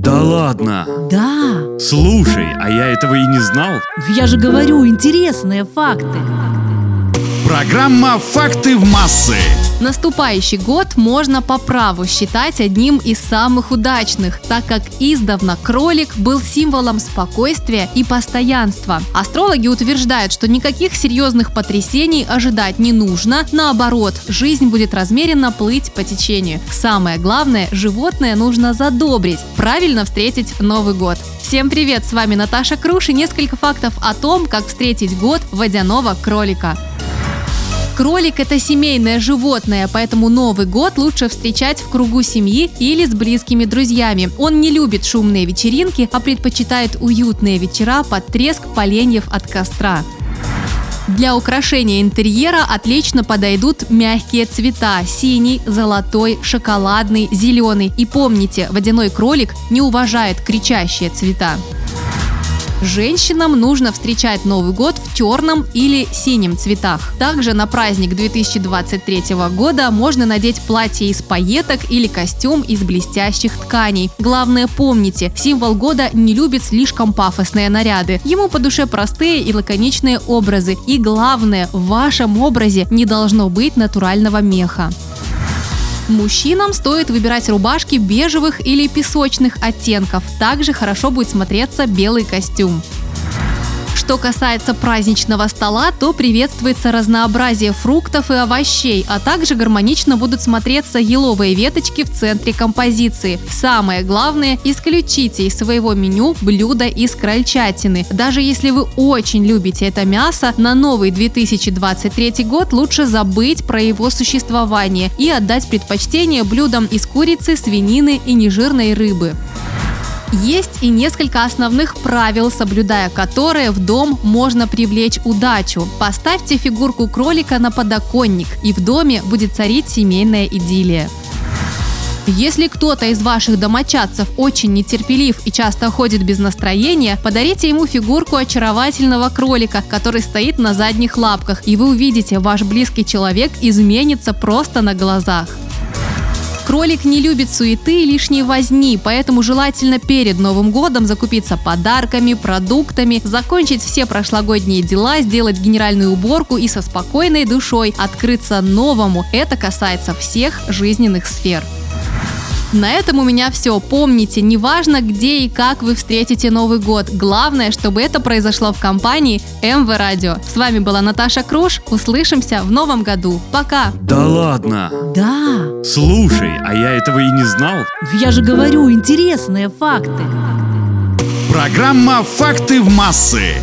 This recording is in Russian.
Да ладно. Да, Слушай, а я этого и не знал. я же говорю, интересные факты. Программа «Факты в массы». Наступающий год можно по праву считать одним из самых удачных, так как издавна кролик был символом спокойствия и постоянства. Астрологи утверждают, что никаких серьезных потрясений ожидать не нужно, наоборот, жизнь будет размеренно плыть по течению. Самое главное, животное нужно задобрить, правильно встретить Новый год. Всем привет, с вами Наташа Круш и несколько фактов о том, как встретить год водяного кролика. Кролик – это семейное животное, поэтому Новый год лучше встречать в кругу семьи или с близкими друзьями. Он не любит шумные вечеринки, а предпочитает уютные вечера под треск поленьев от костра. Для украшения интерьера отлично подойдут мягкие цвета – синий, золотой, шоколадный, зеленый. И помните, водяной кролик не уважает кричащие цвета. Женщинам нужно встречать Новый год черном или синем цветах. Также на праздник 2023 года можно надеть платье из пайеток или костюм из блестящих тканей. Главное помните, символ года не любит слишком пафосные наряды. Ему по душе простые и лаконичные образы. И главное, в вашем образе не должно быть натурального меха. Мужчинам стоит выбирать рубашки бежевых или песочных оттенков. Также хорошо будет смотреться белый костюм. Что касается праздничного стола, то приветствуется разнообразие фруктов и овощей, а также гармонично будут смотреться еловые веточки в центре композиции. Самое главное, исключите из своего меню блюда из крольчатины. Даже если вы очень любите это мясо, на новый 2023 год лучше забыть про его существование и отдать предпочтение блюдам из курицы, свинины и нежирной рыбы. Есть и несколько основных правил, соблюдая которые в дом можно привлечь удачу. Поставьте фигурку кролика на подоконник, и в доме будет царить семейная идиллия. Если кто-то из ваших домочадцев очень нетерпелив и часто ходит без настроения, подарите ему фигурку очаровательного кролика, который стоит на задних лапках, и вы увидите, ваш близкий человек изменится просто на глазах. Кролик не любит суеты и лишней возни, поэтому желательно перед Новым годом закупиться подарками, продуктами, закончить все прошлогодние дела, сделать генеральную уборку и со спокойной душой открыться новому. Это касается всех жизненных сфер. На этом у меня все. Помните, неважно где и как вы встретите Новый год. Главное, чтобы это произошло в компании МВ Радио. С вами была Наташа Круш. Услышимся в новом году. Пока! Да ладно. Да, Слушай, а я этого и не знал. я же говорю, интересные факты. Программа «Факты в массы».